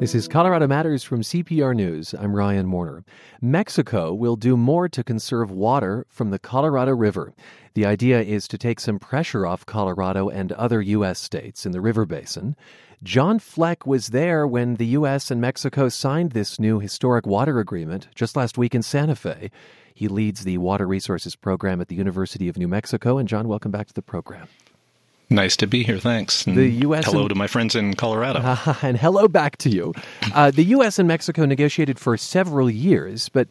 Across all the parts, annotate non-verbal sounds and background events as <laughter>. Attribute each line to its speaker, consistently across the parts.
Speaker 1: This is Colorado Matters from CPR News. I'm Ryan Warner. Mexico will do more to conserve water from the Colorado River. The idea is to take some pressure off Colorado and other U.S. states in the river basin. John Fleck was there when the U.S. and Mexico signed this new historic water agreement just last week in Santa Fe. He leads the Water Resources Program at the University of New Mexico. And John, welcome back to the program.
Speaker 2: Nice to be here. Thanks. And
Speaker 1: the U.S.
Speaker 2: Hello
Speaker 1: and,
Speaker 2: to my friends in Colorado.
Speaker 1: Uh, <laughs> and hello back to you. Uh, the U.S. and Mexico negotiated for several years, but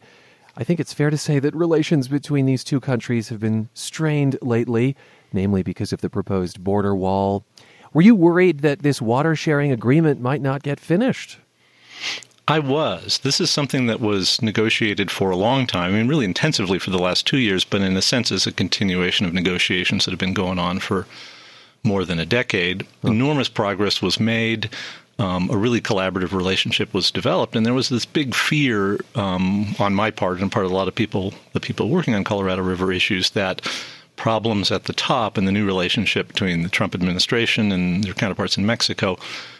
Speaker 1: I think it's fair to say that relations between these two countries have been strained lately, namely because of the proposed border wall. Were you worried that this water sharing agreement might not get finished?
Speaker 2: I was. This is something that was negotiated for a long time. I mean, really intensively for the last two years, but in a sense, is a continuation of negotiations that have been going on for more than a decade. Enormous progress was made. Um, a really collaborative relationship was developed, and there was this big fear um, on my part and part of a lot of people, the people working on Colorado River issues, that problems at the top in the new relationship between the Trump administration and their counterparts in Mexico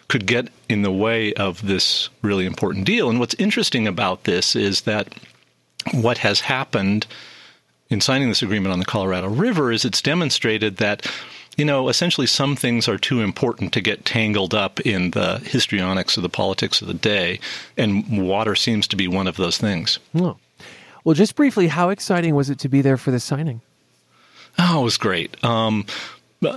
Speaker 2: could get in the way of this really important deal. And what's interesting about this is that what has happened in signing this agreement on the Colorado River is it's demonstrated that you know, essentially some things are too important to get tangled up in the histrionics of the politics of the day, and water seems to be one of those things.
Speaker 1: Oh. Well, just briefly, how exciting was it to be there for the signing?
Speaker 2: Oh, it was great. Um,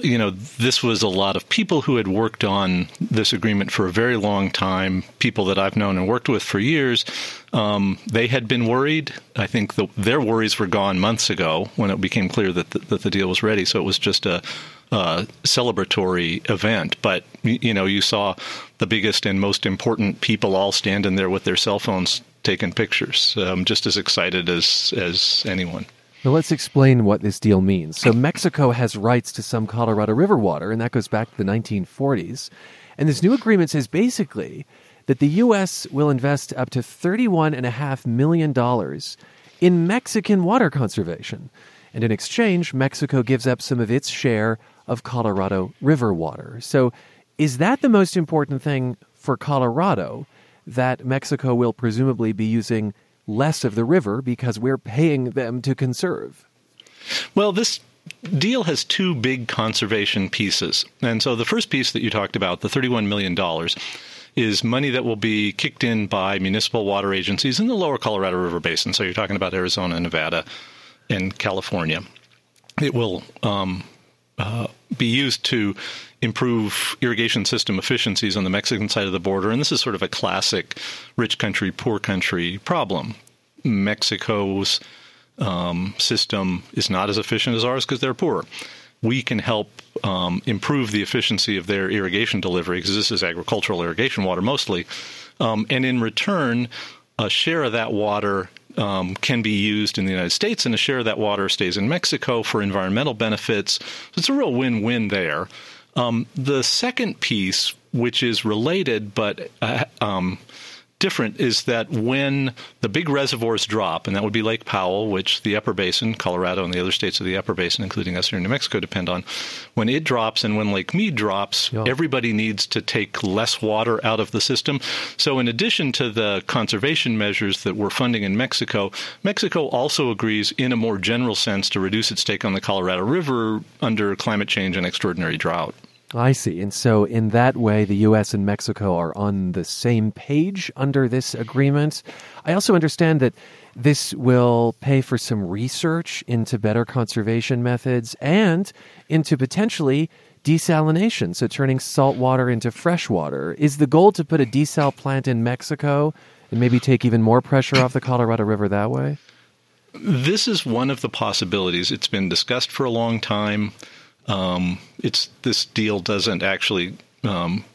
Speaker 2: you know, this was a lot of people who had worked on this agreement for a very long time, people that I've known and worked with for years. Um, they had been worried. I think the, their worries were gone months ago when it became clear that the, that the deal was ready. So it was just a, a celebratory event. But, you know, you saw the biggest and most important people all standing there with their cell phones taking pictures, um, just as excited as, as anyone.
Speaker 1: Now let's explain what this deal means. So Mexico has rights to some Colorado River water, and that goes back to the 1940s. And this new agreement says basically that the U.S. will invest up to $31.5 million in Mexican water conservation. And in exchange, Mexico gives up some of its share of Colorado River water. So is that the most important thing for Colorado that Mexico will presumably be using less of the river because we're paying them to conserve.
Speaker 2: Well, this deal has two big conservation pieces. And so the first piece that you talked about, the $31 million, is money that will be kicked in by municipal water agencies in the lower Colorado River Basin. So you're talking about Arizona, Nevada, and California. It will um, uh, be used to improve irrigation system efficiencies on the Mexican side of the border. And this is sort of a classic rich country, poor country problem. Mexico's um, system is not as efficient as ours because they're poor. We can help um, improve the efficiency of their irrigation delivery because this is agricultural irrigation water mostly. Um, and in return, a share of that water um, can be used in the United States, and a share of that water stays in Mexico for environmental benefits. So it's a real win win there. Um, the second piece, which is related but uh, um, different, is that when the big reservoirs drop, and that would be Lake Powell, which the upper basin, Colorado and the other states of the upper basin, including us here in New Mexico, depend on, when it drops and when Lake Mead drops, yeah. everybody needs to take less water out of the system. So, in addition to the conservation measures that we're funding in Mexico, Mexico also agrees, in a more general sense, to reduce its take on the Colorado River under climate change and extraordinary drought.
Speaker 1: I see. And so, in that way, the U.S. and Mexico are on the same page under this agreement. I also understand that this will pay for some research into better conservation methods and into potentially desalination, so turning salt water into fresh water. Is the goal to put a desal plant in Mexico and maybe take even more pressure off the Colorado River that way?
Speaker 2: This is one of the possibilities. It's been discussed for a long time. Um, it's this deal doesn't actually um,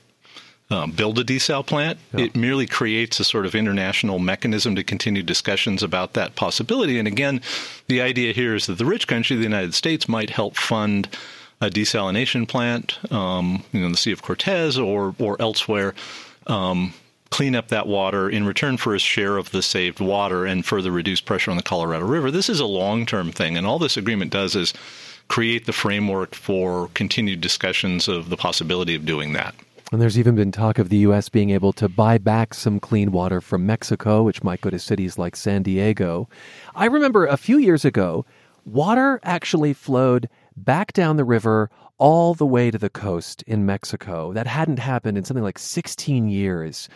Speaker 2: um, build a desal plant. Yeah. It merely creates a sort of international mechanism to continue discussions about that possibility. And again, the idea here is that the rich country, the United States, might help fund a desalination plant, um, you know, in the Sea of Cortez or or elsewhere. Um, clean up that water in return for a share of the saved water and further reduce pressure on the Colorado River. This is a long term thing, and all this agreement does is create the framework for continued discussions of the possibility of doing that.
Speaker 1: And there's even been talk of the U.S. being able to buy back some clean water from Mexico, which might go to cities like San Diego. I remember a few years ago, water actually flowed back down the river all the way to the coast in Mexico. That hadn't happened in something like 16 years.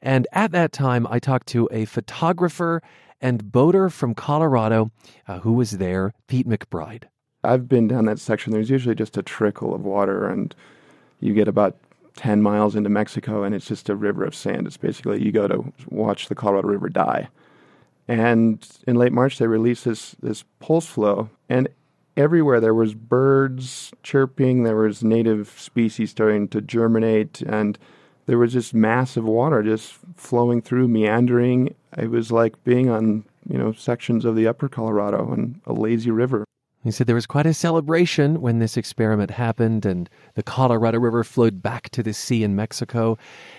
Speaker 1: And at that time, I talked to a photographer and boater from Colorado uh, who was there, Pete McBride.
Speaker 3: I've been down that section. There's usually just a trickle of water, and you get about 10 miles into Mexico and it's just a river of sand. It's basically you go to watch the Colorado River die. And in late March, they released this, this pulse flow, and everywhere there was birds chirping, there was native species starting to germinate, and there was just massive water just flowing through, meandering. It was like being on you know sections of the Upper Colorado and a lazy river.
Speaker 1: He said there was quite a celebration when this experiment happened and the Colorado River flowed back to the sea in Mexico.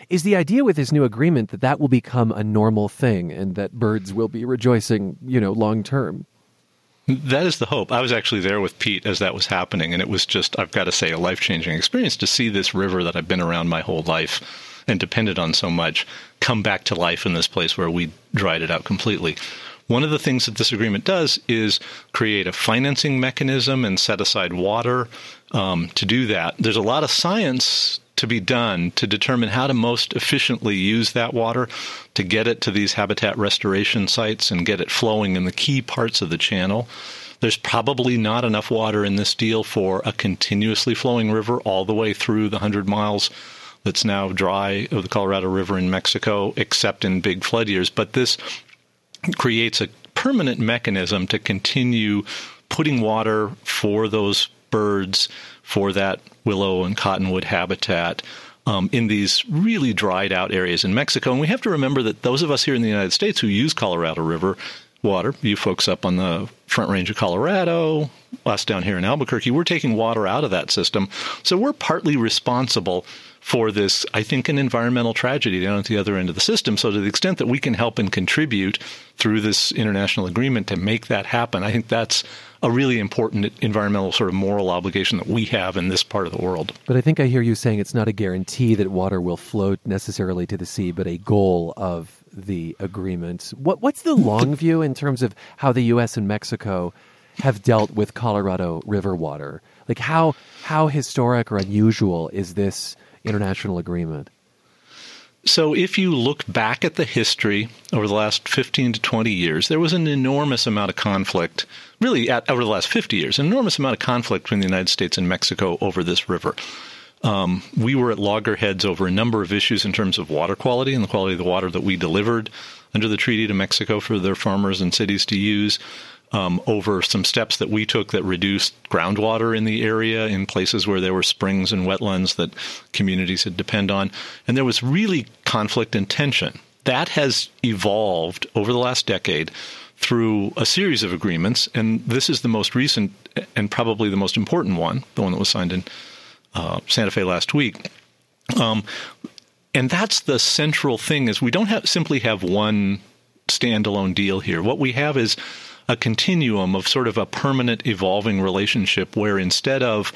Speaker 1: Is the idea with this new agreement that that will become a normal thing and that birds will be rejoicing, you know, long term?
Speaker 2: That is the hope. I was actually there with Pete as that was happening, and it was just, I've got to say, a life changing experience to see this river that I've been around my whole life and depended on so much come back to life in this place where we dried it out completely. One of the things that this agreement does is create a financing mechanism and set aside water um, to do that. There's a lot of science to be done to determine how to most efficiently use that water to get it to these habitat restoration sites and get it flowing in the key parts of the channel. There's probably not enough water in this deal for a continuously flowing river all the way through the 100 miles that's now dry of the Colorado River in Mexico, except in big flood years. But this creates a permanent mechanism to continue putting water for those birds, for that willow and cottonwood habitat. Um, in these really dried out areas in Mexico. And we have to remember that those of us here in the United States who use Colorado River water, you folks up on the front range of Colorado, us down here in Albuquerque, we're taking water out of that system. So we're partly responsible for this, I think, an environmental tragedy down at the other end of the system. So, to the extent that we can help and contribute through this international agreement to make that happen, I think that's a really important environmental sort of moral obligation that we have in this part of the world.
Speaker 1: But I think I hear you saying it's not a guarantee that water will float necessarily to the sea, but a goal of the agreement. What, what's the long view in terms of how the U.S. and Mexico have dealt with Colorado River water? Like how how historic or unusual is this international agreement?
Speaker 2: So, if you look back at the history over the last 15 to 20 years, there was an enormous amount of conflict, really, at, over the last 50 years, an enormous amount of conflict between the United States and Mexico over this river. Um, we were at loggerheads over a number of issues in terms of water quality and the quality of the water that we delivered under the treaty to Mexico for their farmers and cities to use um, over some steps that we took that reduced groundwater in the area in places where there were springs and wetlands that communities had depend on. And there was really conflict and tension. That has evolved over the last decade through a series of agreements, and this is the most recent and probably the most important one, the one that was signed in uh, Santa Fe last week. Um, and that's the central thing is we don't have, simply have one standalone deal here. What we have is a continuum of sort of a permanent evolving relationship where instead of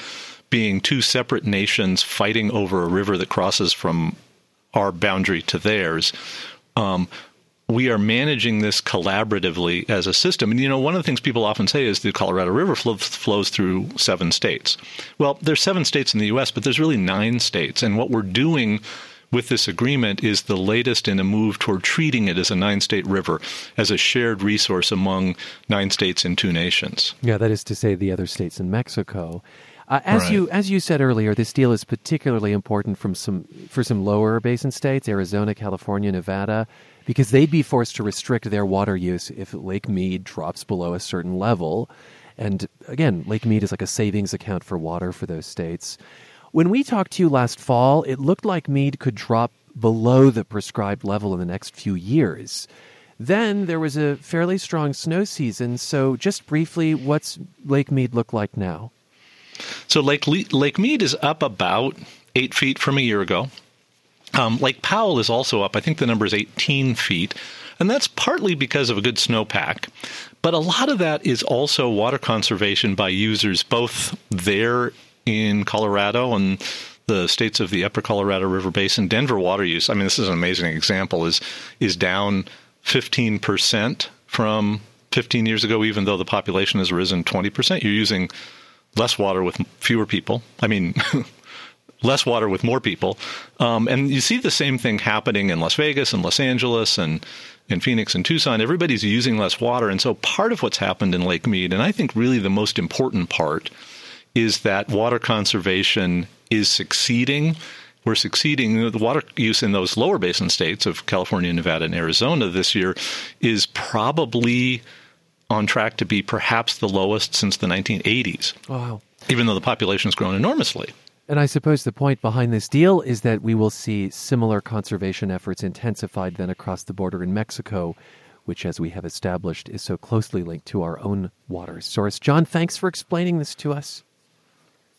Speaker 2: being two separate nations fighting over a river that crosses from our boundary to theirs, um, we are managing this collaboratively as a system. And you know, one of the things people often say is the Colorado River flows through seven states. Well, there's seven states in the U.S., but there's really nine states, and what we're doing with this agreement is the latest in a move toward treating it as a nine state river, as a shared resource among nine states and two nations.
Speaker 1: Yeah, that is to say, the other states in Mexico. Uh, as right. you as you said earlier, this deal is particularly important from some for some lower basin states, Arizona, California, Nevada, because they'd be forced to restrict their water use if Lake Mead drops below a certain level. And again, Lake Mead is like a savings account for water for those states. When we talked to you last fall, it looked like Mead could drop below the prescribed level in the next few years. Then there was a fairly strong snow season. So, just briefly, what's Lake Mead look like now?
Speaker 2: So, Lake, Le- Lake Mead is up about eight feet from a year ago. Um, Lake Powell is also up. I think the number is 18 feet. And that's partly because of a good snowpack. But a lot of that is also water conservation by users both there in Colorado and the states of the Upper Colorado River Basin, Denver water use. I mean, this is an amazing example. is is down 15 percent from 15 years ago, even though the population has risen 20 percent. You're using less water with fewer people. I mean. <laughs> less water with more people. Um, and you see the same thing happening in Las Vegas and Los Angeles and in Phoenix and Tucson. Everybody's using less water. And so part of what's happened in Lake Mead, and I think really the most important part, is that water conservation is succeeding. We're succeeding. The water use in those lower basin states of California, Nevada, and Arizona this year is probably on track to be perhaps the lowest since the 1980s.
Speaker 1: Wow.
Speaker 2: Even though the population has grown enormously.
Speaker 1: And I suppose the point behind this deal is that we will see similar conservation efforts intensified then across the border in Mexico, which, as we have established, is so closely linked to our own water source. John, thanks for explaining this to us.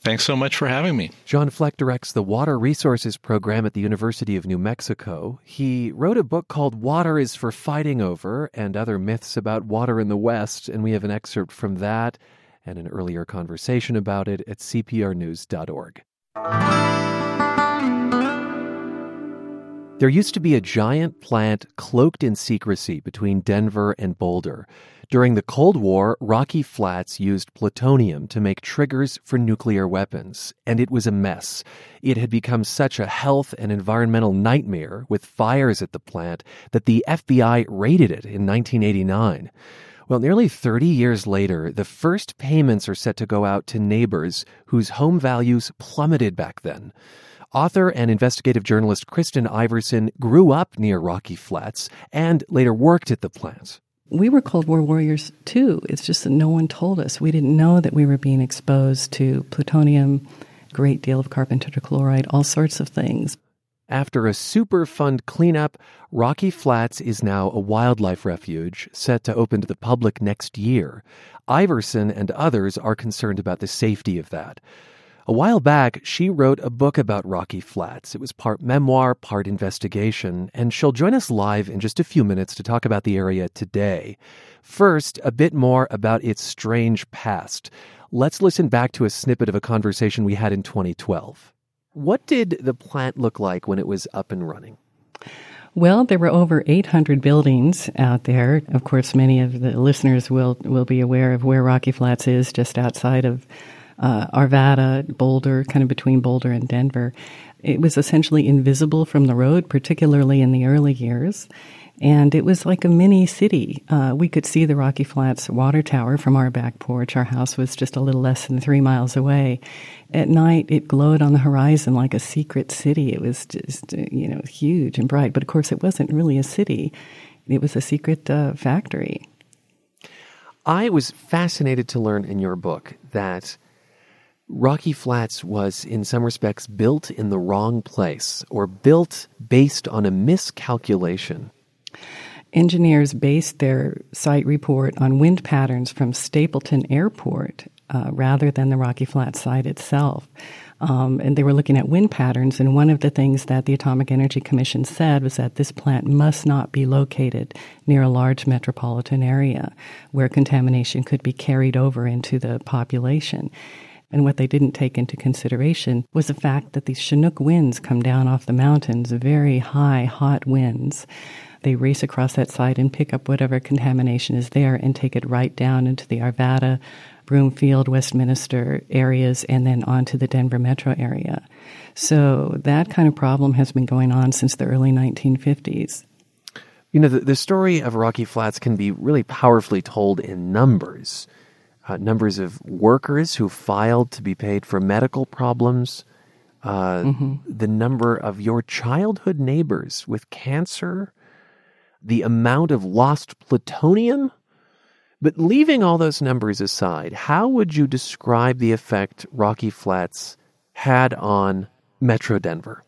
Speaker 2: Thanks so much for having me.
Speaker 1: John Fleck directs the Water Resources Program at the University of New Mexico. He wrote a book called Water is for Fighting Over and Other Myths About Water in the West, and we have an excerpt from that and an earlier conversation about it at cprnews.org. There used to be a giant plant cloaked in secrecy between Denver and Boulder. During the Cold War, Rocky Flats used plutonium to make triggers for nuclear weapons, and it was a mess. It had become such a health and environmental nightmare with fires at the plant that the FBI raided it in 1989. Well, nearly 30 years later, the first payments are set to go out to neighbors whose home values plummeted back then. Author and investigative journalist Kristen Iversen grew up near Rocky Flats and later worked at the plant
Speaker 4: we were Cold War warriors too. It's just that no one told us. We didn't know that we were being exposed to plutonium, great deal of carbon tetrachloride, all sorts of things.
Speaker 1: After a Superfund cleanup, Rocky Flats is now a wildlife refuge set to open to the public next year. Iversen and others are concerned about the safety of that. A while back, she wrote a book about Rocky Flats. It was part memoir, part investigation, and she'll join us live in just a few minutes to talk about the area today. First, a bit more about its strange past. Let's listen back to a snippet of a conversation we had in 2012. What did the plant look like when it was up and running?
Speaker 4: Well, there were over 800 buildings out there. Of course, many of the listeners will, will be aware of where Rocky Flats is, just outside of uh, Arvada, Boulder, kind of between Boulder and Denver. It was essentially invisible from the road, particularly in the early years. And it was like a mini city. Uh, we could see the Rocky Flats water tower from our back porch. Our house was just a little less than three miles away. At night, it glowed on the horizon like a secret city. It was just, uh, you know, huge and bright. But of course, it wasn't really a city, it was a secret uh, factory.
Speaker 1: I was fascinated to learn in your book that Rocky Flats was, in some respects, built in the wrong place or built based on a miscalculation.
Speaker 4: Engineers based their site report on wind patterns from Stapleton Airport uh, rather than the Rocky Flats site itself. Um, and they were looking at wind patterns. And one of the things that the Atomic Energy Commission said was that this plant must not be located near a large metropolitan area where contamination could be carried over into the population. And what they didn't take into consideration was the fact that these Chinook winds come down off the mountains, very high, hot winds. They race across that site and pick up whatever contamination is there and take it right down into the Arvada, Broomfield, Westminster areas, and then onto the Denver metro area. So that kind of problem has been going on since the early 1950s.
Speaker 1: You know, the, the story of Rocky Flats can be really powerfully told in numbers uh, numbers of workers who filed to be paid for medical problems, uh, mm-hmm. the number of your childhood neighbors with cancer, the amount of lost plutonium. But leaving all those numbers aside, how would you describe the effect Rocky Flats had on Metro Denver?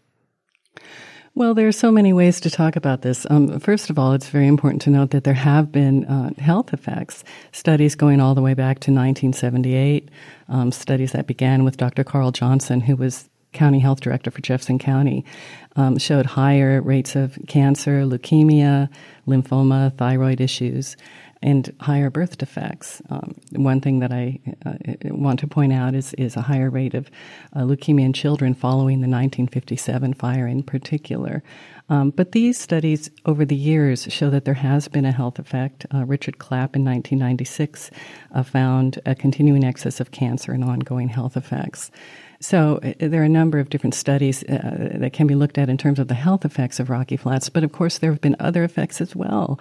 Speaker 4: Well, there are so many ways to talk about this. Um, first of all, it's very important to note that there have been uh, health effects, studies going all the way back to 1978, um, studies that began with Dr. Carl Johnson, who was county health director for Jefferson County, um, showed higher rates of cancer, leukemia, lymphoma, thyroid issues. And higher birth defects. Um, one thing that I uh, want to point out is, is a higher rate of uh, leukemia in children following the 1957 fire in particular. Um, but these studies over the years show that there has been a health effect. Uh, Richard Clapp in 1996 uh, found a continuing excess of cancer and ongoing health effects. So uh, there are a number of different studies uh, that can be looked at in terms of the health effects of Rocky Flats, but of course there have been other effects as well.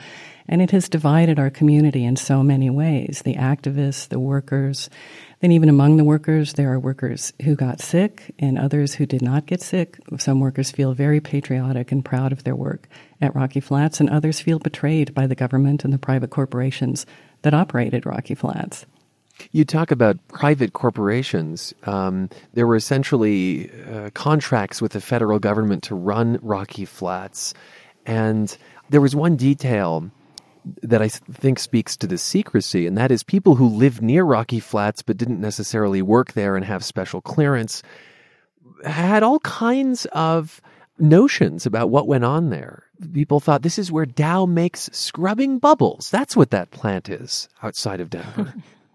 Speaker 4: And it has divided our community in so many ways the activists, the workers. Then, even among the workers, there are workers who got sick and others who did not get sick. Some workers feel very patriotic and proud of their work at Rocky Flats, and others feel betrayed by the government and the private corporations that operated Rocky Flats.
Speaker 1: You talk about private corporations. Um, there were essentially uh, contracts with the federal government to run Rocky Flats. And there was one detail that I think speaks to the secrecy, and that is people who live near Rocky Flats but didn't necessarily work there and have special clearance had all kinds of notions about what went on there. People thought this is where Dow makes scrubbing bubbles. That's what that plant is outside of Denver. <laughs>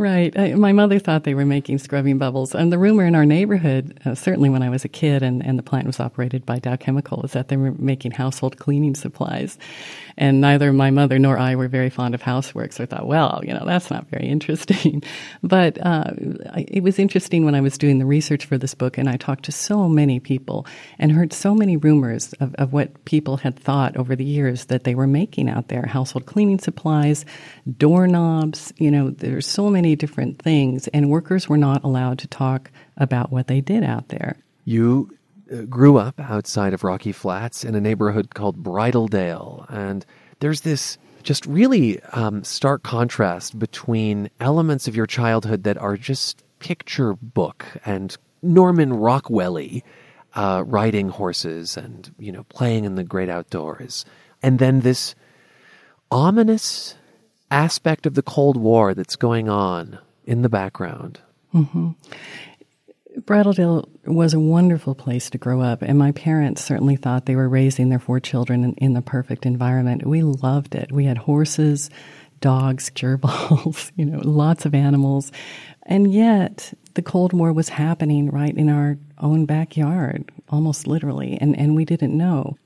Speaker 4: Right. I, my mother thought they were making scrubbing bubbles. And the rumor in our neighborhood, uh, certainly when I was a kid and, and the plant was operated by Dow Chemical, is that they were making household cleaning supplies. And neither my mother nor I were very fond of housework. So I thought, well, you know, that's not very <laughs> interesting. but uh, it was interesting when I was doing the research for this book and I talked to so many people and heard so many rumors of, of what people had thought over the years that they were making out there household cleaning supplies, doorknobs, you know, there's so many different things, and workers were not allowed to talk about what they did out there.
Speaker 1: You uh, grew up outside of Rocky Flats in a neighborhood called Bridaldale, and there's this just really um, stark contrast between elements of your childhood that are just picture book and Norman Rockwelly uh, riding horses and you know playing in the great outdoors, and then this ominous aspect of the Cold War that's going on in the background.
Speaker 4: Mm-hmm. Was a wonderful place to grow up, and my parents certainly thought they were raising their four children in, in the perfect environment. We loved it. We had horses, dogs, gerbils, <laughs> you know, lots of animals. And yet, the Cold War was happening right in our own backyard, almost literally, and, and we didn't know.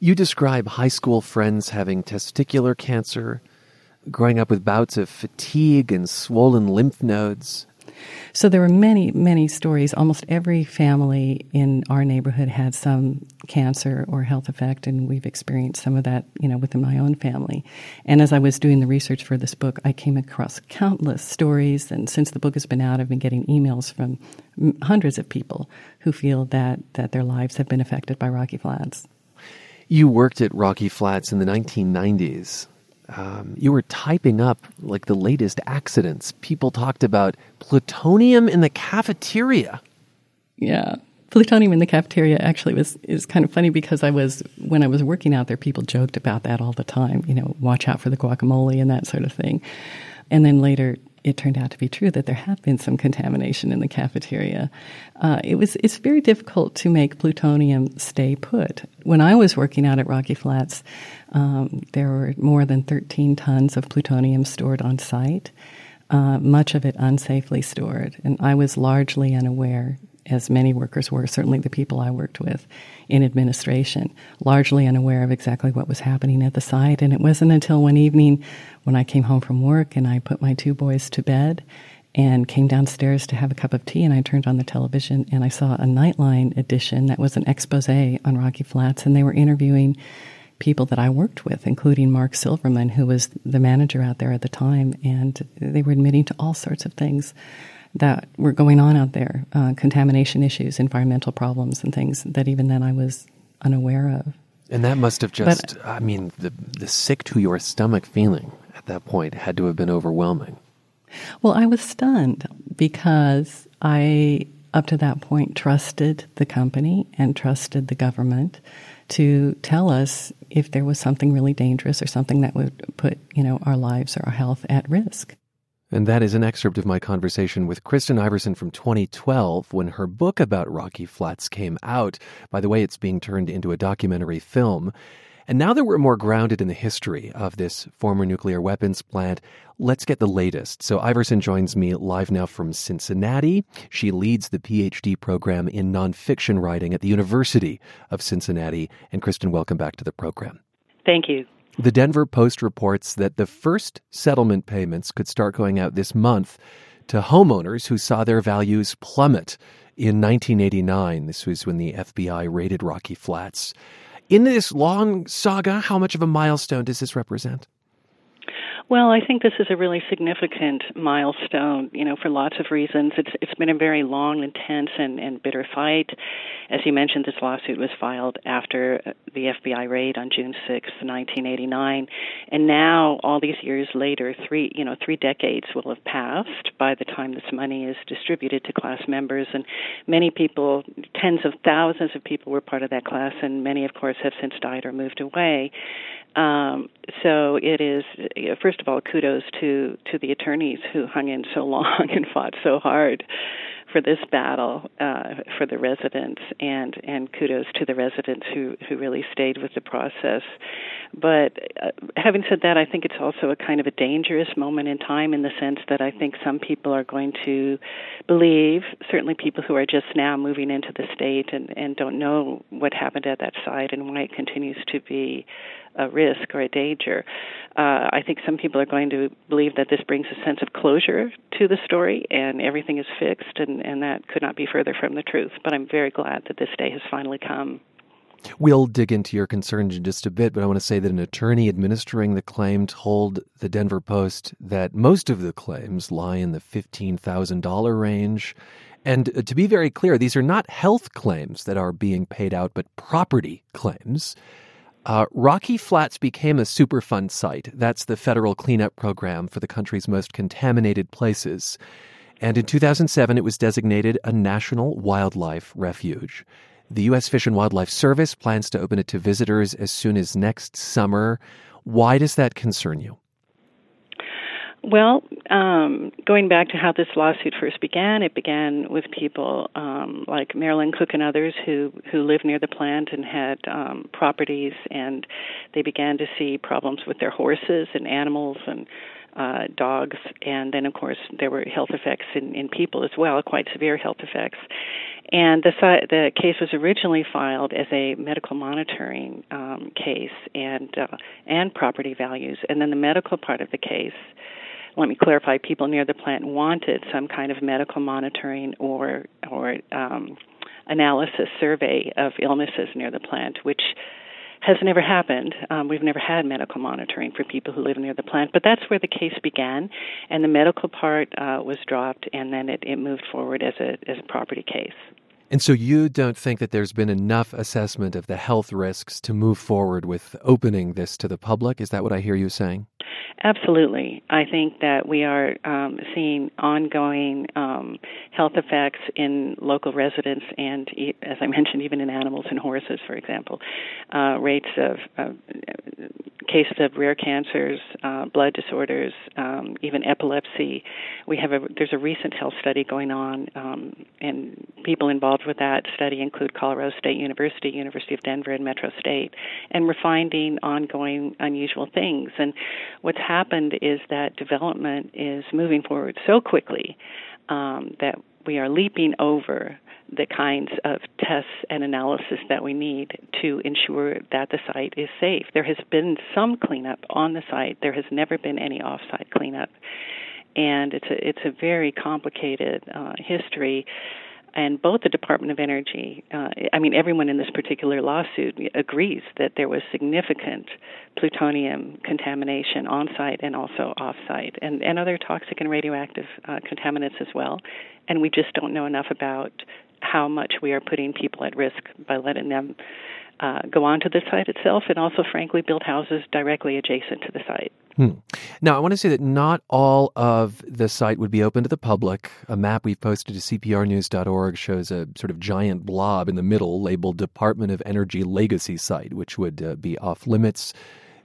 Speaker 1: You describe high school friends having testicular cancer, growing up with bouts of fatigue and swollen lymph nodes.
Speaker 4: So there were many, many stories. Almost every family in our neighborhood had some cancer or health effect, and we've experienced some of that, you know, within my own family. And as I was doing the research for this book, I came across countless stories. And since the book has been out, I've been getting emails from hundreds of people who feel that that their lives have been affected by Rocky Flats.
Speaker 1: You worked at Rocky Flats in the 1990s um, you were typing up like the latest accidents. People talked about plutonium in the cafeteria.
Speaker 4: Yeah. Plutonium in the cafeteria actually was is kind of funny because I was when I was working out there, people joked about that all the time. You know, watch out for the guacamole and that sort of thing. And then later, it turned out to be true that there had been some contamination in the cafeteria. Uh, it was it's very difficult to make plutonium stay put. When I was working out at Rocky Flats, um, there were more than 13 tons of plutonium stored on site, uh, much of it unsafely stored, and I was largely unaware. As many workers were, certainly the people I worked with in administration, largely unaware of exactly what was happening at the site. And it wasn't until one evening when I came home from work and I put my two boys to bed and came downstairs to have a cup of tea and I turned on the television and I saw a Nightline edition that was an expose on Rocky Flats and they were interviewing people that I worked with, including Mark Silverman, who was the manager out there at the time, and they were admitting to all sorts of things that were going on out there uh, contamination issues, environmental problems, and things that even then I was unaware of.
Speaker 1: And that must have just, but, I mean, the, the sick to your stomach feeling at that point had to have been overwhelming.
Speaker 4: Well, I was stunned because I, up to that point, trusted the company and trusted the government to tell us if there was something really dangerous or something that would put, you know, our lives or our health at risk.
Speaker 1: And that is an excerpt of my conversation with Kristen Iversen from 2012 when her book about Rocky Flats came out. By the way, it's being turned into a documentary film. And now that we're more grounded in the history of this former nuclear weapons plant, let's get the latest. So Iversen joins me live now from Cincinnati. She leads the PhD program in nonfiction writing at the University of Cincinnati. And Kristen, welcome back to the program.
Speaker 5: Thank you.
Speaker 1: The Denver Post reports that the first settlement payments could start going out this month to homeowners who saw their values plummet in 1989. This was when the FBI raided Rocky Flats. In this long saga, how much of a milestone does this represent?
Speaker 5: Well, I think this is a really significant milestone, you know, for lots of reasons. It's it's been a very long, intense and, and bitter fight. As you mentioned, this lawsuit was filed after uh, the FBI raid on June 6, 1989, and now all these years later, three, you know, three decades will have passed by the time this money is distributed to class members and many people, tens of thousands of people were part of that class and many of course have since died or moved away. Um, so it is first of all kudos to to the attorneys who hung in so long <laughs> and fought so hard for this battle uh, for the residents, and and kudos to the residents who who really stayed with the process. But uh, having said that, I think it's also a kind of a dangerous moment in time in the sense that I think some people are going to believe, certainly people who are just now moving into the state and and don't know what happened at that site and why it continues to be a risk or a danger. Uh, I think some people are going to believe that this brings a sense of closure to the story and everything is fixed, and, and that could not be further from the truth. But I'm very glad that this day has finally come.
Speaker 1: We'll dig into your concerns in just a bit, but I want to say that an attorney administering the claim told the Denver Post that most of the claims lie in the $15,000 range. And uh, to be very clear, these are not health claims that are being paid out, but property claims. Uh, Rocky Flats became a Superfund site. That's the federal cleanup program for the country's most contaminated places. And in 2007, it was designated a national wildlife refuge. The U.S. Fish and Wildlife Service plans to open it to visitors as soon as next summer. Why does that concern you?
Speaker 5: Well, um, going back to how this lawsuit first began, it began with people um, like Marilyn Cook and others who who lived near the plant and had um, properties, and they began to see problems with their horses and animals and uh, dogs, and then of course there were health effects in, in people as well, quite severe health effects. And the the case was originally filed as a medical monitoring um, case and uh, and property values, and then the medical part of the case let me clarify, people near the plant wanted some kind of medical monitoring or or um, analysis survey of illnesses near the plant, which has never happened. Um, we've never had medical monitoring for people who live near the plant, but that's where the case began, and the medical part uh, was dropped, and then it, it moved forward as a as a property case.
Speaker 1: And so you don't think that there's been enough assessment of the health risks to move forward with opening this to the public? Is that what I hear you saying?
Speaker 5: Absolutely. I think that we are um, seeing ongoing um, health effects in local residents and, as I mentioned, even in animals and horses, for example. Uh, rates of uh, cases of rare cancers, uh, blood disorders, um, even epilepsy. We have a there's a recent health study going on, um, and people involved with that study include Colorado State University, University of Denver, and Metro State, and we're finding ongoing unusual things. And what's happened is that development is moving forward so quickly um, that we are leaping over the kinds of tests and analysis that we need to ensure that the site is safe. There has been some cleanup on the site. There has never been any off-site cleanup, and it's a it's a very complicated uh, history and both the Department of Energy, uh, I mean, everyone in this particular lawsuit agrees that there was significant plutonium contamination on site and also off site, and, and other toxic and radioactive uh, contaminants as well. And we just don't know enough about how much we are putting people at risk by letting them uh, go onto the site itself and also, frankly, build houses directly adjacent to the site.
Speaker 1: Hmm. Now, I want to say that not all of the site would be open to the public. A map we've posted to CPRnews.org shows a sort of giant blob in the middle labeled Department of Energy Legacy Site, which would uh, be off limits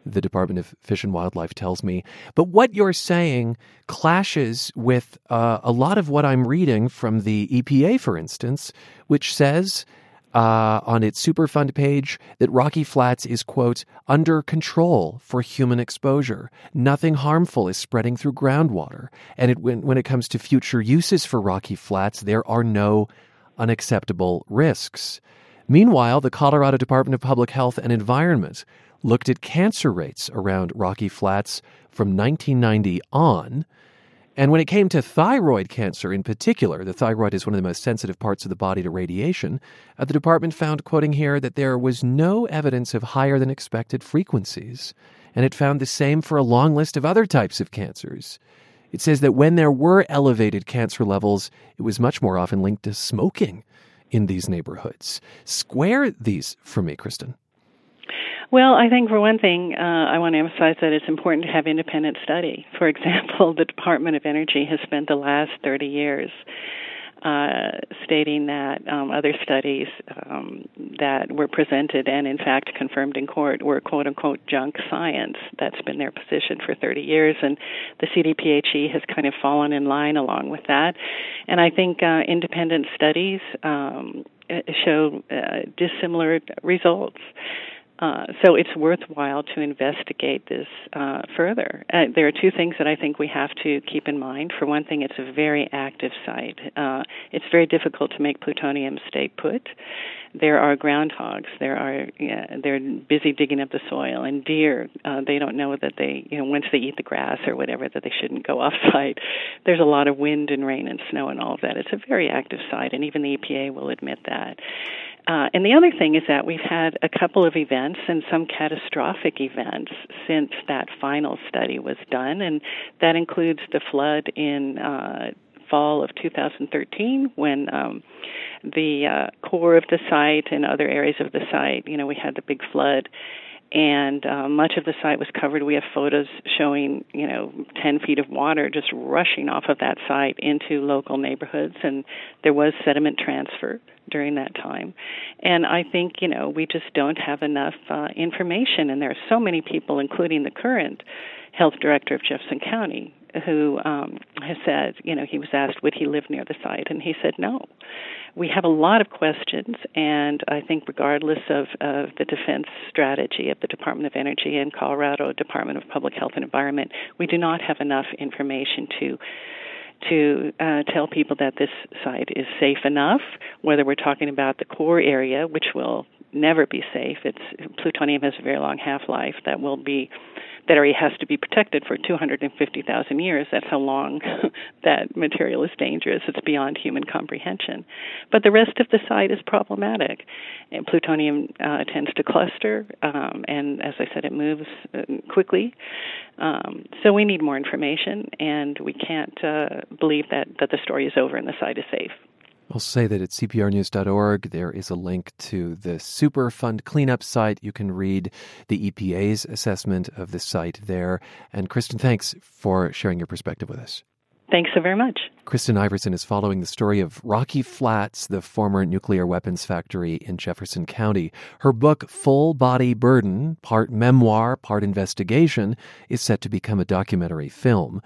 Speaker 1: the Department of Fish and Wildlife tells me. But what you're saying clashes with uh, a lot of what I'm reading from the EPA, for instance, which says uh, on its Superfund page that Rocky Flats is, quote, under control for human exposure. Nothing harmful is spreading through groundwater. And it, when, when it comes to future uses for Rocky Flats, there are no unacceptable risks. Meanwhile, the Colorado Department of Public Health and Environment looked at cancer rates around Rocky Flats from 1990 on and when it came to thyroid cancer in particular, the thyroid is one of the most sensitive parts of the body to radiation, uh, the department found, quoting here, that there was no evidence of higher than expected frequencies. And it found the same for a long list of other types of cancers. It says that when there were elevated cancer levels, it was much more often linked to smoking in these neighborhoods. Square these for me, Kristen.
Speaker 5: Well, I think for one thing, uh, I want to emphasize that it's important to have independent study. For <laughs> example, the Department of Energy has spent the last 30 years uh, stating that um, other studies um, that were presented and, in fact, confirmed in court were "quote unquote" junk science. That's been their position for 30 years, and the CDPHE has kind of fallen in line along with that. And I think uh, independent studies um, show uh, dissimilar results. Uh, so it's worthwhile to investigate this uh, further. Uh, there are two things that I think we have to keep in mind. For one thing, it's a very active site. Uh, it's very difficult to make plutonium stay put. There are groundhogs. There are yeah, they're busy digging up the soil, and deer. Uh, they don't know that they you know once they eat the grass or whatever that they shouldn't go <laughs> off site. There's a lot of wind and rain and snow and all of that. It's a very active site, and even the EPA will admit that. Uh, and the other thing is that we've had a couple of events and some catastrophic events since that final study was done, and that includes the flood in uh, fall of 2013 when um, the uh, core of the site and other areas of the site, you know, we had the big flood and uh, much of the site was covered. We have photos showing, you know, 10 feet of water just rushing off of that site into local neighborhoods, and there was sediment transfer during that time. And I think, you know, we just don't have enough uh, information, and there are so many people, including the current health director of Jefferson County, who um, has said, you know, he was asked, would he live near the site? And he said no we have a lot of questions, and I think, regardless of, of the defense strategy of the Department of Energy and Colorado Department of Public Health and Environment, we do not have enough information to to uh, tell people that this site is safe enough. Whether we're talking about the core area, which will never be safe, it's plutonium has a very long half life that will be that area has to be protected for 250,000 years. That's how long <laughs> that material is dangerous. It's beyond human comprehension. But the rest of the site is problematic. And plutonium uh, tends to cluster, um, and as I said, it moves uh, quickly. Um, so we need more information, and we can't uh, believe that, that the story is over and the site is safe.
Speaker 1: I'll say that at cprnews.org there is a link to the Superfund cleanup site. You can read the EPA's assessment of the site there. And Kristen, thanks for sharing your perspective with us.
Speaker 5: Thanks so very much.
Speaker 1: Kristen Iversen is following the story of Rocky Flats, the former nuclear weapons factory in Jefferson County. Her book, Full Body Burden, part memoir, part investigation, is set to become a documentary film.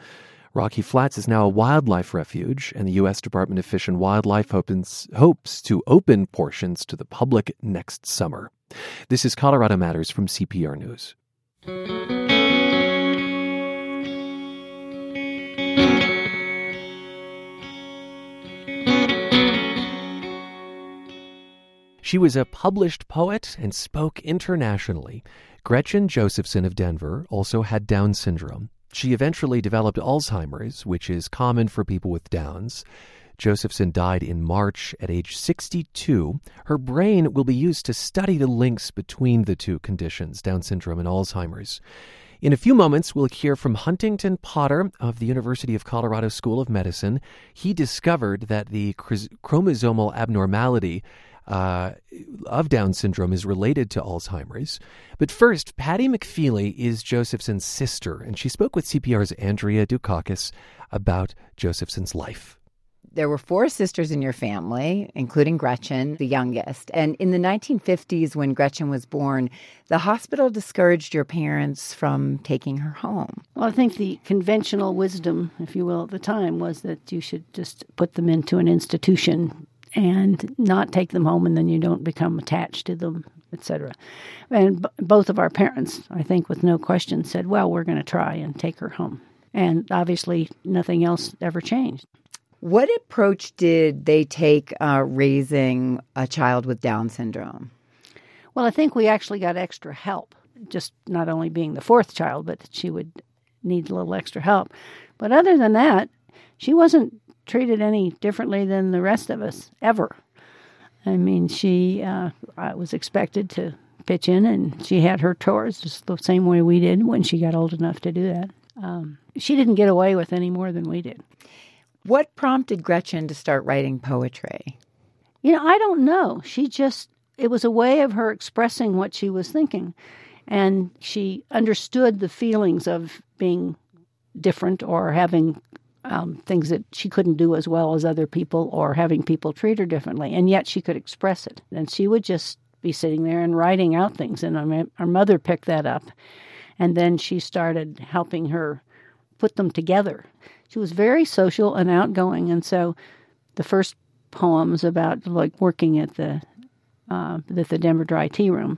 Speaker 1: Rocky Flats is now a wildlife refuge, and the U.S. Department of Fish and Wildlife hopes, hopes to open portions to the public next summer. This is Colorado Matters from CPR News. She was a published poet and spoke internationally. Gretchen Josephson of Denver also had Down syndrome. She eventually developed Alzheimer's, which is common for people with Downs. Josephson died in March at age 62. Her brain will be used to study the links between the two conditions, Down syndrome and Alzheimer's. In a few moments, we'll hear from Huntington Potter of the University of Colorado School of Medicine. He discovered that the chromosomal abnormality uh, of Down syndrome is related to Alzheimer's. But first, Patty McFeely is Josephson's sister, and she spoke with CPR's Andrea Dukakis about Josephson's life.
Speaker 6: There were four sisters in your family, including Gretchen, the youngest. And in the 1950s, when Gretchen was born, the hospital discouraged your parents from taking her home.
Speaker 7: Well, I think the conventional wisdom, if you will, at the time was that you should just put them into an institution and not take them home, and then you don't become attached to them, etc. And b- both of our parents, I think, with no question, said, "Well, we're going to try and take her home." And obviously, nothing else ever changed.
Speaker 6: What approach did they take uh, raising a child with Down syndrome?
Speaker 7: Well, I think we actually got extra help, just not only being the fourth child, but that she would need a little extra help. But other than that, she wasn't treated any differently than the rest of us ever. I mean, she uh, was expected to pitch in, and she had her chores just the same way we did when she got old enough to do that. Um, she didn't get away with any more than we did.
Speaker 6: What prompted Gretchen to start writing poetry?
Speaker 7: You know, I don't know. She just, it was a way of her expressing what she was thinking. And she understood the feelings of being different or having um, things that she couldn't do as well as other people or having people treat her differently. And yet she could express it. And she would just be sitting there and writing out things. And our mother picked that up. And then she started helping her put them together she was very social and outgoing, and so the first poems about like working at the uh, at the Denver Dry Tea Room,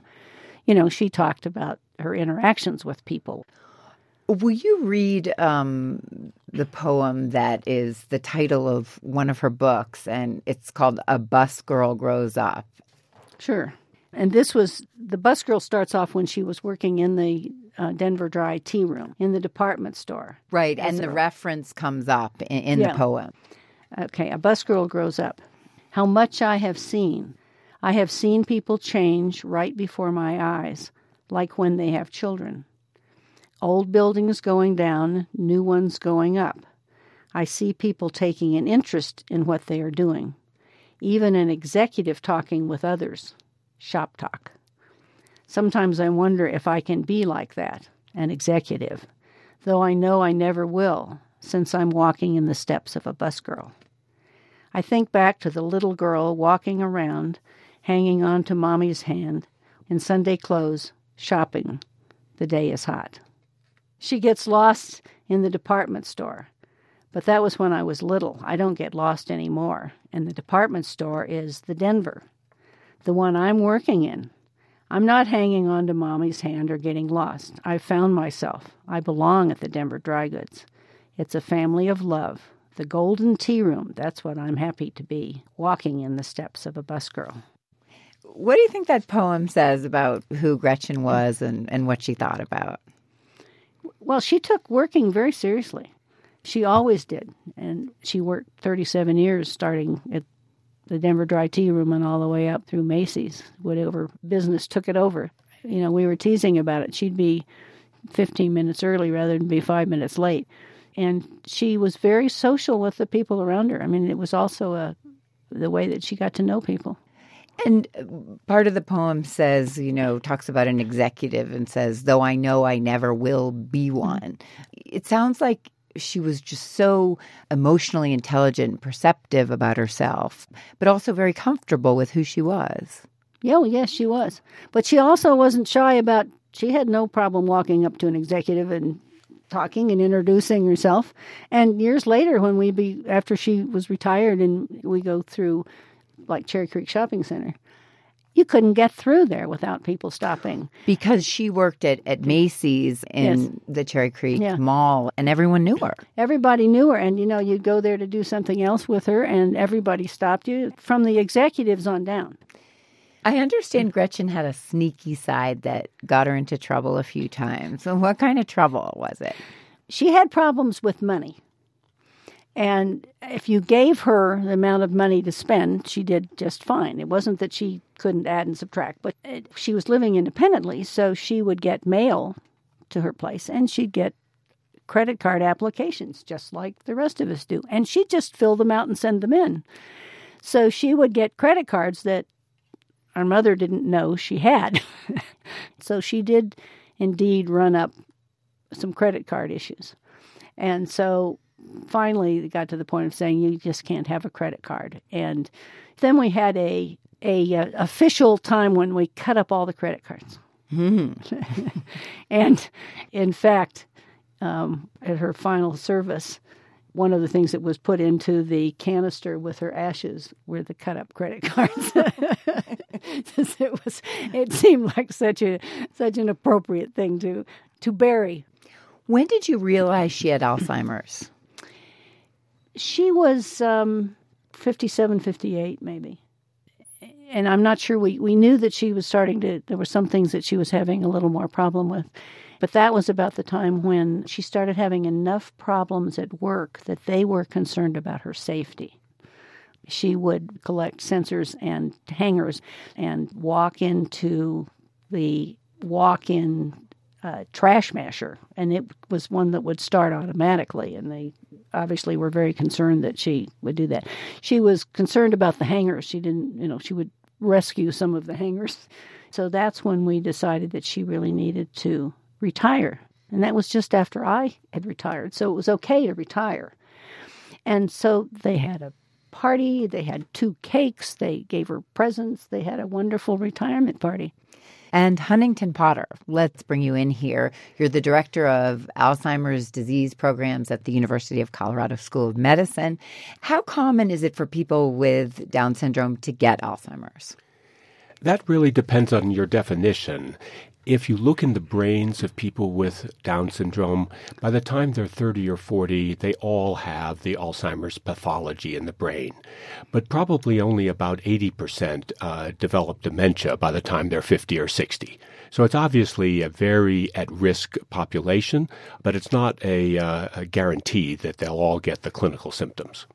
Speaker 7: you know, she talked about her interactions with people.
Speaker 6: Will you read um, the poem that is the title of one of her books, and it's called "A Bus Girl Grows Up"?
Speaker 7: Sure. And this was the bus girl starts off when she was working in the uh, Denver Dry tea room in the department store.
Speaker 6: Right, and the reference comes up in, in yeah. the poem.
Speaker 7: Okay, a bus girl grows up. How much I have seen. I have seen people change right before my eyes, like when they have children. Old buildings going down, new ones going up. I see people taking an interest in what they are doing, even an executive talking with others shop talk. Sometimes I wonder if I can be like that, an executive, though I know I never will, since I'm walking in the steps of a bus girl. I think back to the little girl walking around, hanging on to mommy's hand, in Sunday clothes, shopping. The day is hot. She gets lost in the department store. But that was when I was little. I don't get lost anymore. And the department store is the Denver the one I'm working in. I'm not hanging on to mommy's hand or getting lost. I've found myself. I belong at the Denver Dry Goods. It's a family of love. The Golden Tea Room, that's what I'm happy to be, walking in the steps of a bus girl.
Speaker 6: What do you think that poem says about who Gretchen was and, and what she thought about?
Speaker 7: Well, she took working very seriously. She always did. And she worked 37 years starting at the Denver Dry Tea Room and all the way up through Macy's, whatever business took it over. You know, we were teasing about it. She'd be 15 minutes early rather than be five minutes late. And she was very social with the people around her. I mean, it was also a, the way that she got to know people.
Speaker 6: And uh, part of the poem says, you know, talks about an executive and says, though I know I never will be one. It sounds like she was just so emotionally intelligent and perceptive about herself, but also very comfortable with who she was.
Speaker 7: Yeah, well, yes, she was. But she also wasn't shy about, she had no problem walking up to an executive and talking and introducing herself. And years later, when we be, after she was retired and we go through like Cherry Creek Shopping Center, you couldn't get through there without people stopping.
Speaker 6: Because she worked at, at Macy's in yes. the Cherry Creek yeah. Mall and everyone knew her.
Speaker 7: Everybody knew her. And, you know, you'd go there to do something else with her and everybody stopped you from the executives on down.
Speaker 6: I understand Gretchen had a sneaky side that got her into trouble a few times. So, what kind of trouble was it?
Speaker 7: She had problems with money. And if you gave her the amount of money to spend, she did just fine. It wasn't that she couldn't add and subtract, but it, she was living independently, so she would get mail to her place and she'd get credit card applications just like the rest of us do. And she'd just fill them out and send them in. So she would get credit cards that our mother didn't know she had. <laughs> so she did indeed run up some credit card issues. And so finally got to the point of saying you just can't have a credit card. And then we had a a, uh, official time when we cut up all the credit cards.
Speaker 6: Mm. <laughs>
Speaker 7: and in fact, um, at her final service, one of the things that was put into the canister with her ashes were the cut up credit cards. <laughs> it was it seemed like such a such an appropriate thing to to bury.
Speaker 6: When did you realize she had Alzheimer's?
Speaker 7: She was um, 57, 58 maybe. And I'm not sure we, we knew that she was starting to there were some things that she was having a little more problem with. But that was about the time when she started having enough problems at work that they were concerned about her safety. She would collect sensors and hangers and walk into the walk in uh, trash masher, and it was one that would start automatically. And they obviously were very concerned that she would do that. She was concerned about the hangers. She didn't, you know, she would rescue some of the hangers. So that's when we decided that she really needed to retire. And that was just after I had retired. So it was okay to retire. And so they had a party, they had two cakes, they gave her presents, they had a wonderful retirement party.
Speaker 6: And Huntington Potter, let's bring you in here. You're the director of Alzheimer's disease programs at the University of Colorado School of Medicine. How common is it for people with Down syndrome to get Alzheimer's?
Speaker 8: That really depends on your definition if you look in the brains of people with Down syndrome, by the time they're 30 or 40, they all have the Alzheimer's pathology in the brain. But probably only about 80% uh, develop dementia by the time they're 50 or 60. So it's obviously a very at risk population, but it's not a, uh, a guarantee that they'll all get the clinical symptoms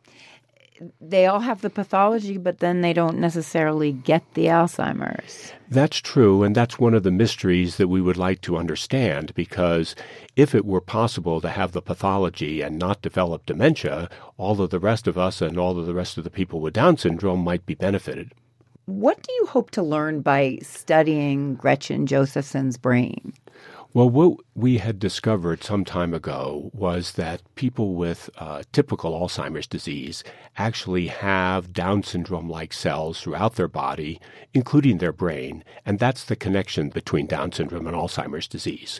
Speaker 6: they all have the pathology, but then they don't necessarily get the Alzheimer's.
Speaker 8: That's true, and that's one of the mysteries that we would like to understand because if it were possible to have the pathology and not develop dementia, all of the rest of us and all of the rest of the people with Down syndrome might be benefited.
Speaker 6: What do you hope to learn by studying Gretchen Josephson's brain?
Speaker 8: Well, what we had discovered some time ago was that people with uh, typical Alzheimer's disease actually have Down syndrome like cells throughout their body, including their brain, and that's the connection between Down syndrome and Alzheimer's disease.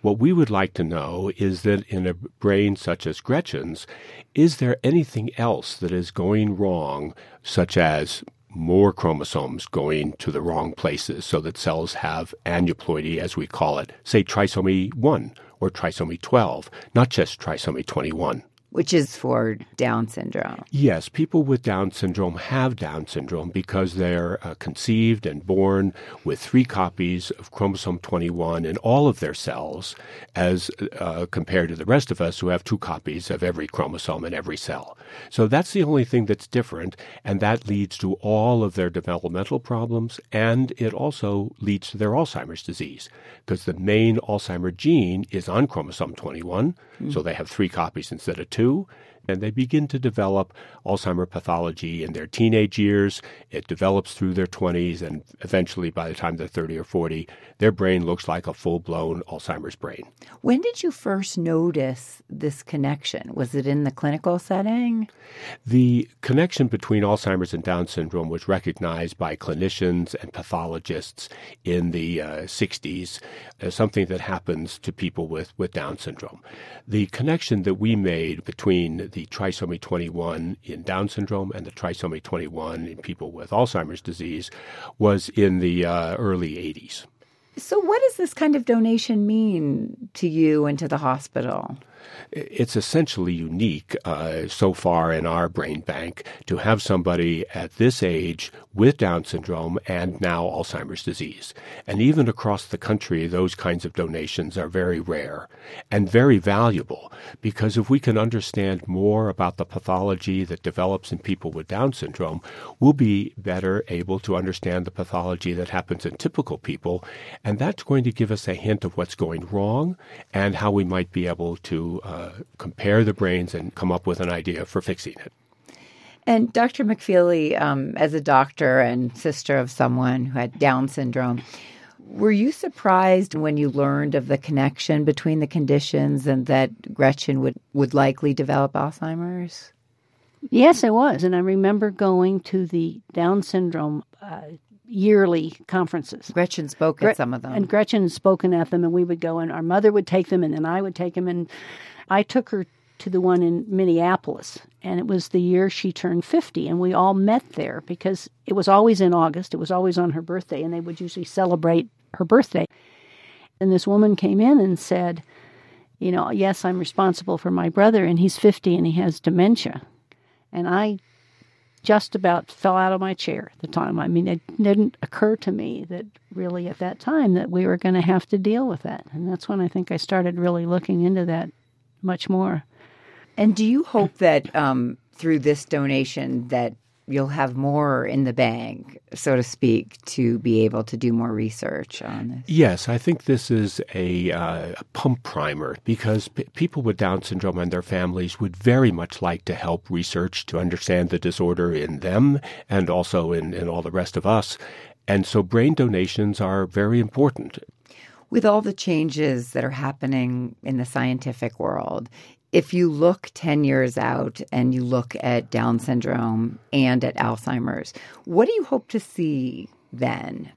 Speaker 8: What we would like to know is that in a brain such as Gretchen's, is there anything else that is going wrong, such as more chromosomes going to the wrong places so that cells have aneuploidy, as we call it, say trisomy 1 or trisomy 12, not just trisomy 21
Speaker 6: which is for Down syndrome.
Speaker 8: Yes, people with Down syndrome have Down syndrome because they're uh, conceived and born with three copies of chromosome 21 in all of their cells, as uh, compared to the rest of us who have two copies of every chromosome in every cell. So that's the only thing that's different, and that leads to all of their developmental problems, and it also leads to their Alzheimer's disease because the main Alzheimer gene is on chromosome 21, mm. so they have three copies instead of two two and they begin to develop Alzheimer pathology in their teenage years. It develops through their 20s, and eventually, by the time they're 30 or 40, their brain looks like a full blown Alzheimer's brain.
Speaker 6: When did you first notice this connection? Was it in the clinical setting?
Speaker 8: The connection between Alzheimer's and Down syndrome was recognized by clinicians and pathologists in the uh, 60s as something that happens to people with, with Down syndrome. The connection that we made between the trisomy 21 in Down syndrome and the trisomy 21 in people with Alzheimer's disease was in the uh, early 80s.
Speaker 6: So, what does this kind of donation mean to you and to the hospital?
Speaker 8: It's essentially unique uh, so far in our brain bank to have somebody at this age with Down syndrome and now Alzheimer's disease. And even across the country, those kinds of donations are very rare and very valuable because if we can understand more about the pathology that develops in people with Down syndrome, we'll be better able to understand the pathology that happens in typical people. And that's going to give us a hint of what's going wrong and how we might be able to uh, compare the brains and come up with an idea for fixing it.
Speaker 6: And Dr. McFeely, um, as a doctor and sister of someone who had Down syndrome, were you surprised when you learned of the connection between the conditions and that Gretchen would, would likely develop Alzheimer's?
Speaker 7: Yes, I was. And I remember going to the Down syndrome uh, yearly conferences.
Speaker 6: Gretchen spoke Gre- at some of them.
Speaker 7: And Gretchen had spoken at them, and we would go, and our mother would take them, and then I would take them. And I took her to the one in Minneapolis. And it was the year she turned 50. And we all met there because it was always in August. It was always on her birthday. And they would usually celebrate her birthday. And this woman came in and said, You know, yes, I'm responsible for my brother, and he's 50 and he has dementia. And I just about fell out of my chair at the time. I mean, it didn't occur to me that really at that time that we were going to have to deal with that. And that's when I think I started really looking into that much more.
Speaker 6: And do you hope that um, through this donation that you'll have more in the bank, so to speak, to be able to do more research on this?
Speaker 8: Yes, I think this is a, uh, a pump primer because p- people with Down syndrome and their families would very much like to help research to understand the disorder in them and also in, in all the rest of us. And so brain donations are very important.
Speaker 6: With all the changes that are happening in the scientific world, if you look 10 years out and you look at Down syndrome and at Alzheimer's, what do you hope to see then?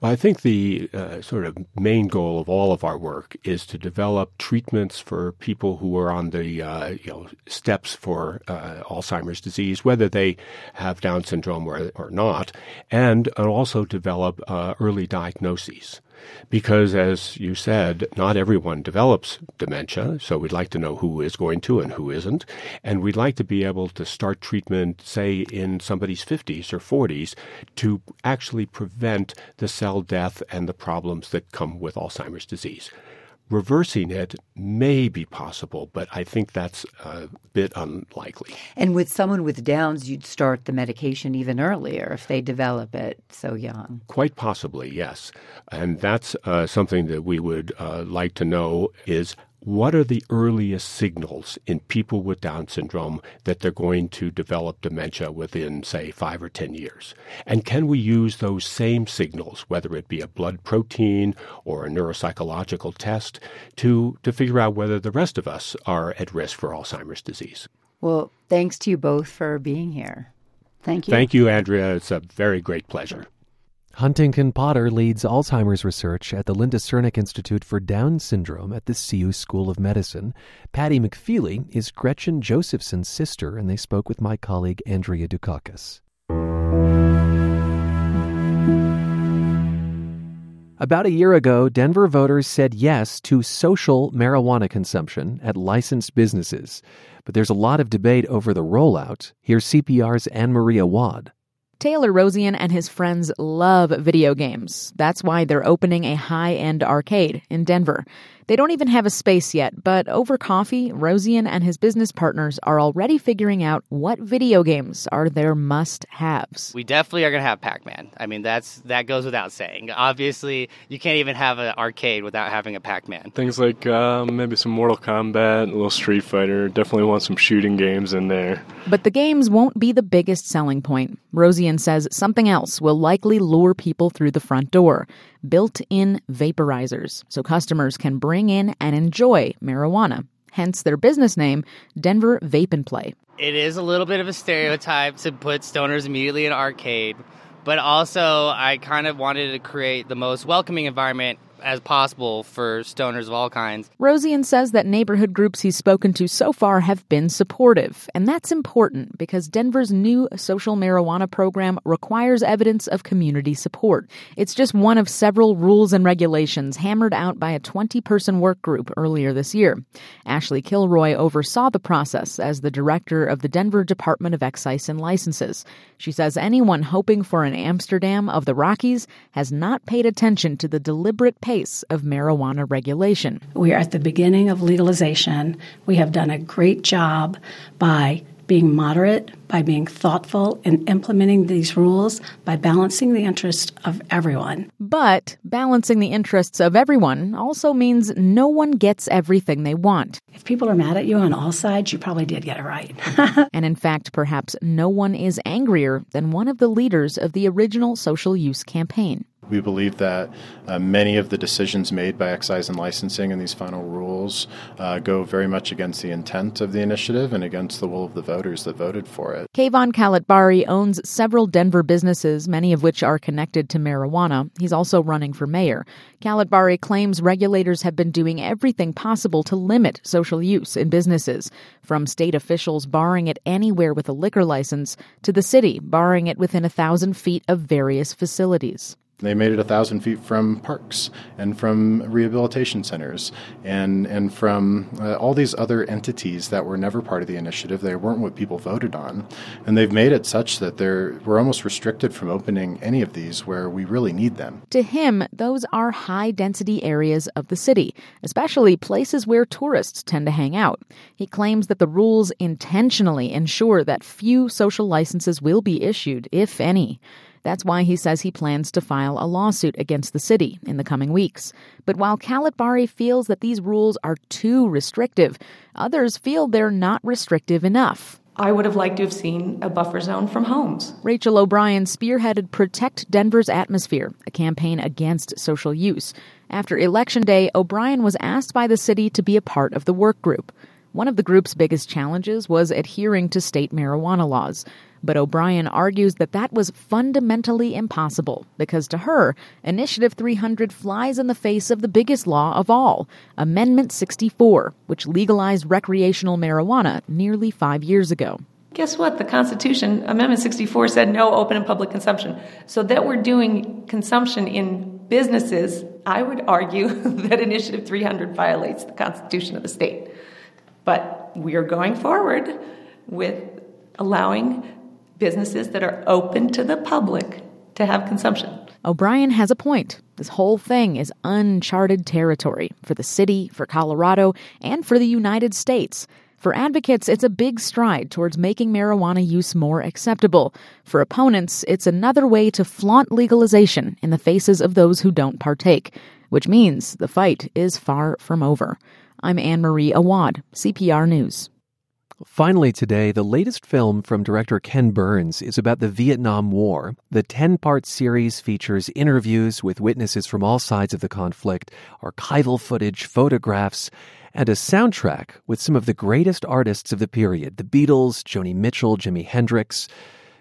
Speaker 8: Well, I think the uh, sort of main goal of all of our work is to develop treatments for people who are on the uh, you know steps for uh, Alzheimer's disease, whether they have Down syndrome or, or not, and also develop uh, early diagnoses because, as you said, not everyone develops dementia. So we'd like to know who is going to and who isn't. And we'd like to be able to start treatment, say, in somebody's 50s or 40s to actually prevent the cell death and the problems that come with Alzheimer's disease. Reversing it may be possible, but I think that's a bit unlikely.
Speaker 6: And with someone with Downs, you'd start the medication even earlier if they develop it so young.
Speaker 8: Quite possibly, yes. And that's uh, something that we would uh, like to know is what are the earliest signals in people with Down syndrome that they're going to develop dementia within, say, five or 10 years? And can we use those same signals, whether it be a blood protein or a neuropsychological test, to, to figure out whether the rest of us are at risk for Alzheimer's disease?
Speaker 6: Well, thanks to you both for being here.
Speaker 7: Thank you.
Speaker 8: Thank you, Andrea. It's a very great pleasure.
Speaker 1: Huntington Potter leads Alzheimer's research at the Linda Crnic Institute for Down Syndrome at the CU School of Medicine. Patty McFeely is Gretchen Josephson's sister, and they spoke with my colleague Andrea Dukakis. About a year ago, Denver voters said yes to social marijuana consumption at licensed businesses. But there's a lot of debate over the rollout. Here's CPR's Ann Marie Awad.
Speaker 9: Taylor Rosian and his friends love video games. That's why they're opening a high end arcade in Denver. They don't even have a space yet, but over coffee, Rosian and his business partners are already figuring out what video games are their must haves.
Speaker 10: We definitely are going to have Pac Man. I mean, that's that goes without saying. Obviously, you can't even have an arcade without having a Pac Man.
Speaker 11: Things like uh, maybe some Mortal Kombat, a little Street Fighter. Definitely want some shooting games in there.
Speaker 9: But the games won't be the biggest selling point. Rosian says something else will likely lure people through the front door built in vaporizers so customers can bring in and enjoy marijuana. Hence their business name, Denver Vape and Play.
Speaker 10: It is a little bit of a stereotype to put stoners immediately in arcade, but also I kind of wanted to create the most welcoming environment as possible for stoners of all kinds.
Speaker 9: Rosian says that neighborhood groups he's spoken to so far have been supportive, and that's important because Denver's new social marijuana program requires evidence of community support. It's just one of several rules and regulations hammered out by a 20 person work group earlier this year. Ashley Kilroy oversaw the process as the director of the Denver Department of Excise and Licenses. She says anyone hoping for an Amsterdam of the Rockies has not paid attention to the deliberate pace of marijuana regulation.
Speaker 12: We are at the beginning of legalization. We have done a great job by being moderate, by being thoughtful in implementing these rules, by balancing the interests of everyone.
Speaker 9: But balancing the interests of everyone also means no one gets everything they want.
Speaker 12: If people are mad at you on all sides, you probably did get it right. <laughs>
Speaker 9: and in fact, perhaps no one is angrier than one of the leaders of the original social use campaign.
Speaker 13: We believe that uh, many of the decisions made by excise and licensing in these final rules uh, go very much against the intent of the initiative and against the will of the voters that voted for it.
Speaker 9: Kayvan Khalatbari owns several Denver businesses, many of which are connected to marijuana. He's also running for mayor. Khalatbari claims regulators have been doing everything possible to limit social use in businesses, from state officials barring it anywhere with a liquor license to the city barring it within a thousand feet of various facilities.
Speaker 13: They made it a thousand feet from parks and from rehabilitation centers and and from uh, all these other entities that were never part of the initiative. They weren't what people voted on, and they've made it such that they're we're almost restricted from opening any of these where we really need them.
Speaker 9: To him, those are high density areas of the city, especially places where tourists tend to hang out. He claims that the rules intentionally ensure that few social licenses will be issued, if any. That's why he says he plans to file a lawsuit against the city in the coming weeks. But while Khalatbari feels that these rules are too restrictive, others feel they're not restrictive enough.
Speaker 14: I would have liked to have seen a buffer zone from homes.
Speaker 9: Rachel O'Bryan spearheaded Protect Denver's Atmosphere, a campaign against social use. After Election Day, O'Bryan was asked by the city to be a part of the work group. One of the group's biggest challenges was adhering to state marijuana laws. But O'Bryan argues that that was fundamentally impossible because to her, Initiative 300 flies in the face of the biggest law of all, Amendment 64, which legalized recreational marijuana nearly five years ago.
Speaker 14: Guess what? The Constitution, Amendment 64, said no open and public consumption. So that we're doing consumption in businesses, I would argue <laughs> that Initiative 300 violates the Constitution of the state. But we are going forward with allowing businesses that are open to the public to have consumption.
Speaker 9: O'Bryan has a point. This whole thing is uncharted territory for the city, for Colorado, and for the United States. For advocates, it's a big stride towards making marijuana use more acceptable. For opponents, it's another way to flaunt legalization in the faces of those who don't partake, which means the fight is far from over. I'm Ann Marie Awad, CPR News.
Speaker 1: Finally, today, the latest film from director Ken Burns is about the Vietnam War. The 10 part series features interviews with witnesses from all sides of the conflict, archival footage, photographs, and a soundtrack with some of the greatest artists of the period the Beatles, Joni Mitchell, Jimi Hendrix.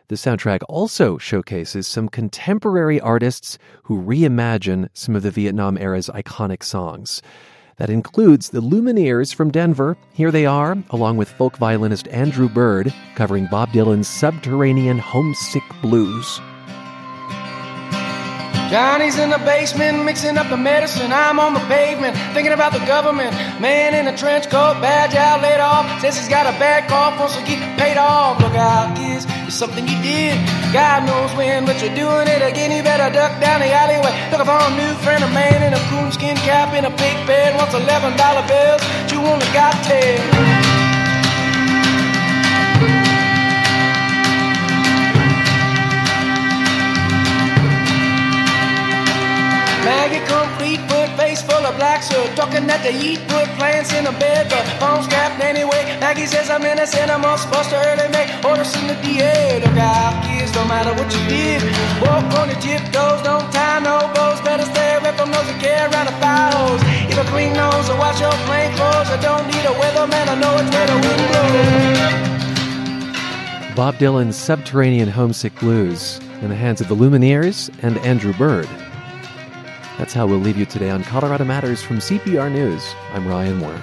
Speaker 1: The soundtrack also showcases some contemporary artists who reimagine some of the Vietnam era's iconic songs. That includes the Lumineers from Denver. Here they are, along with folk violinist Andrew Bird, covering Bob Dylan's Subterranean Homesick Blues.
Speaker 15: Johnny's in the basement mixing up the medicine. I'm on the pavement thinking about the government. Man in a trench coat, badge out, laid off. Says he's got a bad cough, wants to get paid off. Look out, kids, it's something you did. God knows when, but you're doing it again. You better duck down the alleyway. Looking for a new friend, a man in a coonskin cap, in a big bed, wants eleven dollar bills. You only got ten. Maggie complete, face full of. Talking that they eat, put plants in a bed, but anyway. Maggie says I'm innocent, I'm all supposed to early make orders the DA. Look out, kids, no matter what you did. Walk on your tiptoes, don't tie no bows. Better stay away from those that care around the. If a clean nose or wash your plain clothes, I don't need a weatherman, I know it's.
Speaker 1: Bob Dylan's Subterranean Homesick Blues in the hands of the Lumineers and Andrew Bird. That's how we'll leave you today on Colorado Matters from CPR News. I'm Ryan Warner.